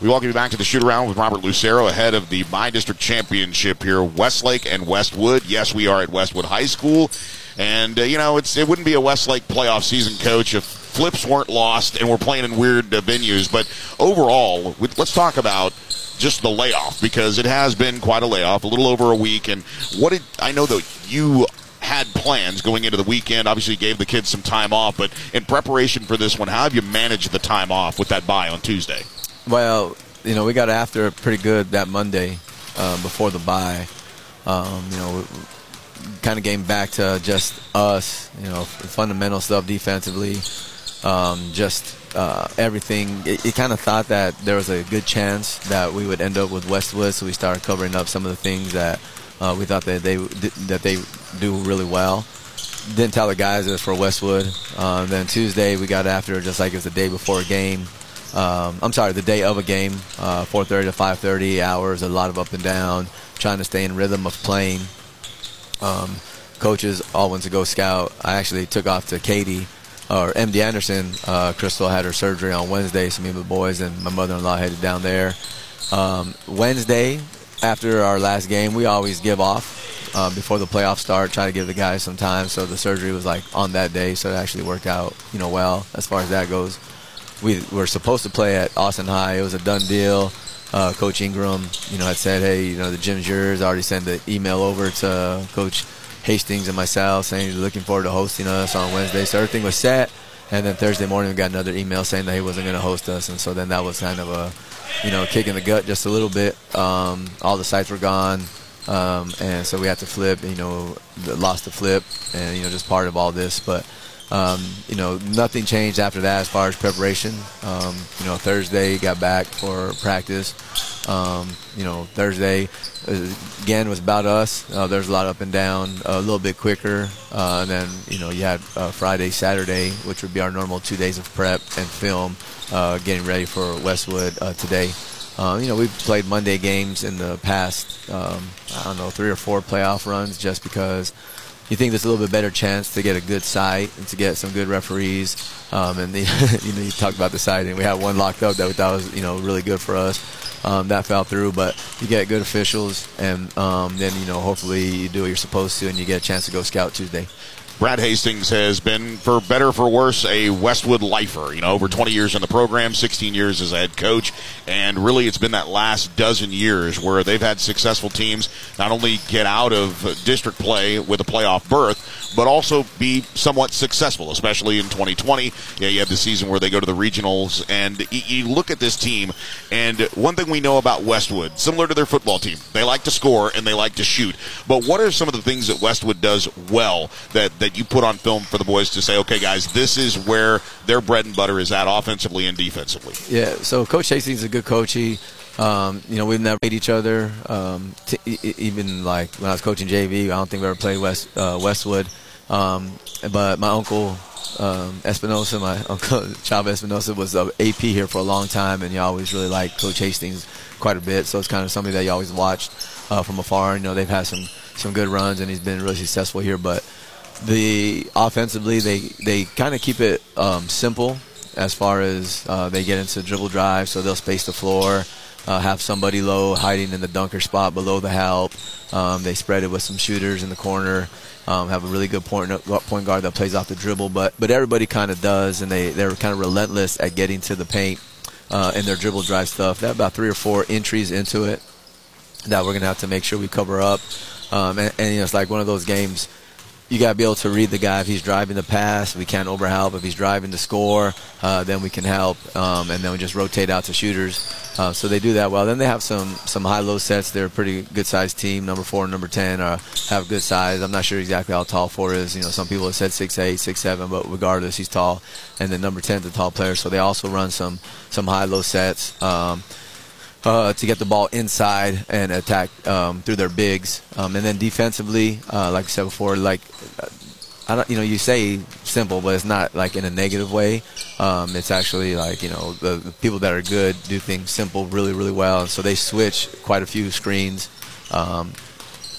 We welcome you back to the shoot around with Robert Lucero ahead of the Bi-District Championship here, Westlake and Westwood. Yes, we are at Westwood High School. And, uh, you know, it's it wouldn't be a Westlake playoff season, coach, if flips weren't lost and we're playing in weird uh, venues. But overall, let's talk about just the layoff because it has been quite a layoff, a little over a week. And what did I know that you had plans going into the weekend? Obviously, gave the kids some time off, but in preparation for this one, how have you managed the time off with that bye on Tuesday? Well, you know, we got after pretty good that Monday uh, before the bye. Um, you know, kind of came back to just us, you know, fundamental stuff defensively, um, just uh, everything. It, it kind of thought that there was a good chance that we would end up with Westwood, so we started covering up some of the things that uh, we thought that they that they do really well. Didn't tell the guys it was for Westwood. Uh, then Tuesday we got after it just like it was the day before a game. Um, I'm sorry, the day of a game, uh, 4:30 to 5:30 hours, a lot of up and down, trying to stay in rhythm of playing. Um, coaches all went to go scout. I actually took off to Katy or MD Anderson. Uh, Crystal had her surgery on Wednesday, so me and the boys and my mother-in-law headed down there. Um, Wednesday, after our last game, we always give off uh, before the playoffs start, try to give the guys some time. So the surgery was like on that day, so it actually worked out, you know, well as far as that goes we were supposed to play at Austin High. It was a done deal. Uh, Coach Ingram, you know, had said, "Hey, you know, the gym's yours." I already sent the email over to Coach Hastings and myself saying he's looking forward to hosting us on Wednesday. So everything was set. And then Thursday morning, we got another email saying that he wasn't going to host us. And so then that was kind of a, you know, kick in the gut just a little bit. Um, all the sites were gone. Um, and so we had to flip, you know, lost the flip and, you know, just part of all this. But um, you know, nothing changed after that as far as preparation. Um, you know, Thursday got back for practice. Um, you know, Thursday uh, again was about us. Uh, there's a lot up and down, a little bit quicker. Uh, and then you know you had uh, Friday, Saturday, which would be our normal two days of prep and film, uh, getting ready for Westwood uh, today. you know, we've played Monday games in the past. Um, I don't know, three or four playoff runs, just because you think there's a little bit better chance to get a good site and to get some good referees. Um, and the, you know, you talked about the site, and we had one locked up that we thought was you know really good for us. Um, that fell through, but you get good officials, and um, then you know hopefully you do what you're supposed to, and you get a chance to go scout Tuesday. Brad Hastings has been, for better for worse, a Westwood lifer. You know, over 20 years in the program, 16 years as a head coach, and really it's been that last dozen years where they've had successful teams not only get out of district play with a playoff berth, but also be somewhat successful, especially in 2020. Yeah, you had the season where they go to the regionals, and you look at this team, and one thing we know about Westwood, similar to their football team, they like to score and they like to shoot. But what are some of the things that Westwood does well that, that you put on film for the boys to say, okay, guys, this is where their bread and butter is at offensively and defensively? Yeah, so Coach Hastings is a good coach. He, um, you know, we've never played each other. Um, t- even like when I was coaching JV, I don't think we ever played West uh, Westwood. Um, but my uncle um, Espinosa, my uncle Chava Espinosa, was a AP here for a long time, and you always really liked Coach Hastings quite a bit. So it's kind of something that you always watched uh, from afar. You know, they've had some some good runs, and he's been really successful here. But the offensively they they kind of keep it um, simple as far as uh, they get into dribble drive, so they'll space the floor, uh, have somebody low hiding in the dunker spot below the help. Um, they spread it with some shooters in the corner. Um, have a really good point point guard that plays off the dribble, but but everybody kind of does, and they they're kind of relentless at getting to the paint uh, in their dribble drive stuff. They have about three or four entries into it that we're gonna have to make sure we cover up. Um, and, and you know, it's like one of those games you got to be able to read the guy. If he's driving the pass, we can't overhelp. If he's driving the score, uh, then we can help, um, and then we just rotate out to shooters. Uh, so they do that well. Then they have some some high low sets. They're a pretty good sized team. Number four and number ten uh, have good size. I'm not sure exactly how tall four is. You know, some people have said six eight, six seven, but regardless, he's tall. And then number ten is a tall player. So they also run some some high low sets. Um, uh, to get the ball inside and attack um, through their bigs. Um, and then defensively, uh, like I said before, like I don't, you know, you say simple, but it's not like in a negative way. Um, it's actually like you know the, the, people that are good do things simple really really well, so they switch quite a few screens. Um,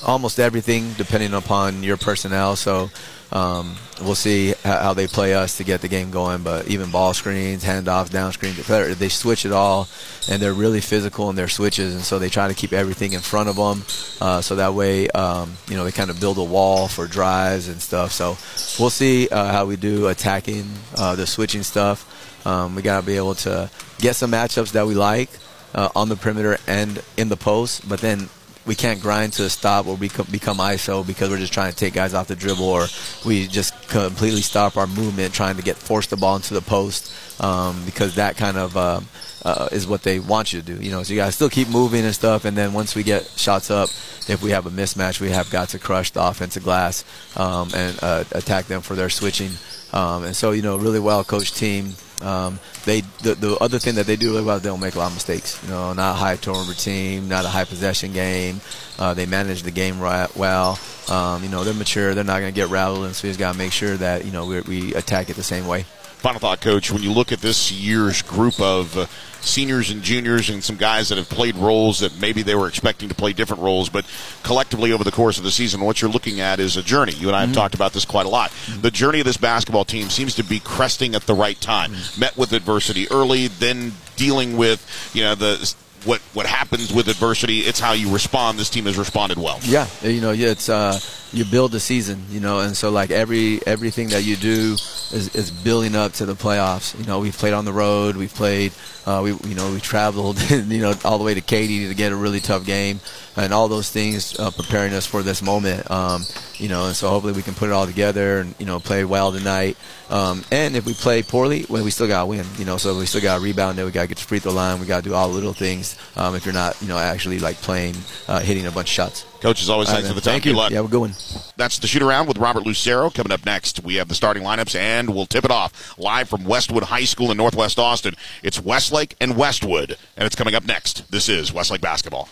almost everything depending upon your personnel. So um, we'll see how they play us to get the game going. But even ball screens, handoffs, down screens, they switch it all, and they're really physical in their switches, and so they try to keep everything in front of them, uh, so that way um, you know they kind of build a wall for drives and stuff. So we'll see uh, how we do attacking uh, the switching stuff. Um, we got to be able to get some matchups that we like uh, on the perimeter and in the post, but then we can't grind to a stop or become, become ISO because we're just trying to take guys off the dribble or we just completely stop our movement trying to get force the ball into the post um, because that kind of uh, uh, is what they want you to do. You know, so you got to still keep moving and stuff. And then once we get shots up, if we have a mismatch, we have got to crush the offensive glass um, and uh, attack them for their switching. Um, and so, you know, really well coached team. Um, they the, the other thing that they do really well, they don't make a lot of mistakes. You know, not a high turnover team, not a high possession game. Uh, they manage the game right well. Um, you know, they're mature. They're not going to get rattled, and so we just got to make sure that you know we, we attack it the same way. Final thought, Coach. When you look at this year's group of uh, seniors and juniors and some guys that have played roles that maybe they were expecting to play different roles, but collectively over the course of the season, what you're looking at is a journey. You and I have mm-hmm. talked about this quite a lot. Mm-hmm. The journey of this basketball team seems to be cresting at the right time. Mm-hmm. Met with adversity early, then dealing with you know the what what happens with adversity. It's how you respond. This team has responded well. Yeah, you know, yeah, it's uh, you build the season, you know, and so like every everything that you do is, is building up to the playoffs. You know, we've played on the road, we've played, uh, we you know we traveled, you know, all the way to Katy to get a really tough game, and all those things uh, preparing us for this moment. Um, you know, and so hopefully we can put it all together and you know play well tonight. Um, and if we play poorly, well, we still got to win. You know, so we still got to rebound. There, we got to get to free throw line. We got to do all the little things. Um, if you're not, you know, actually like playing, uh, hitting a bunch of shots. Coach, as always, thanks right, for the time. Thank you. Luck. Yeah, we're going. That's the shoot around with Robert Lucero. Coming up next, we have the starting lineups, and we'll tip it off live from Westwood High School in Northwest Austin. It's Westlake and Westwood, and it's coming up next. This is Westlake Basketball.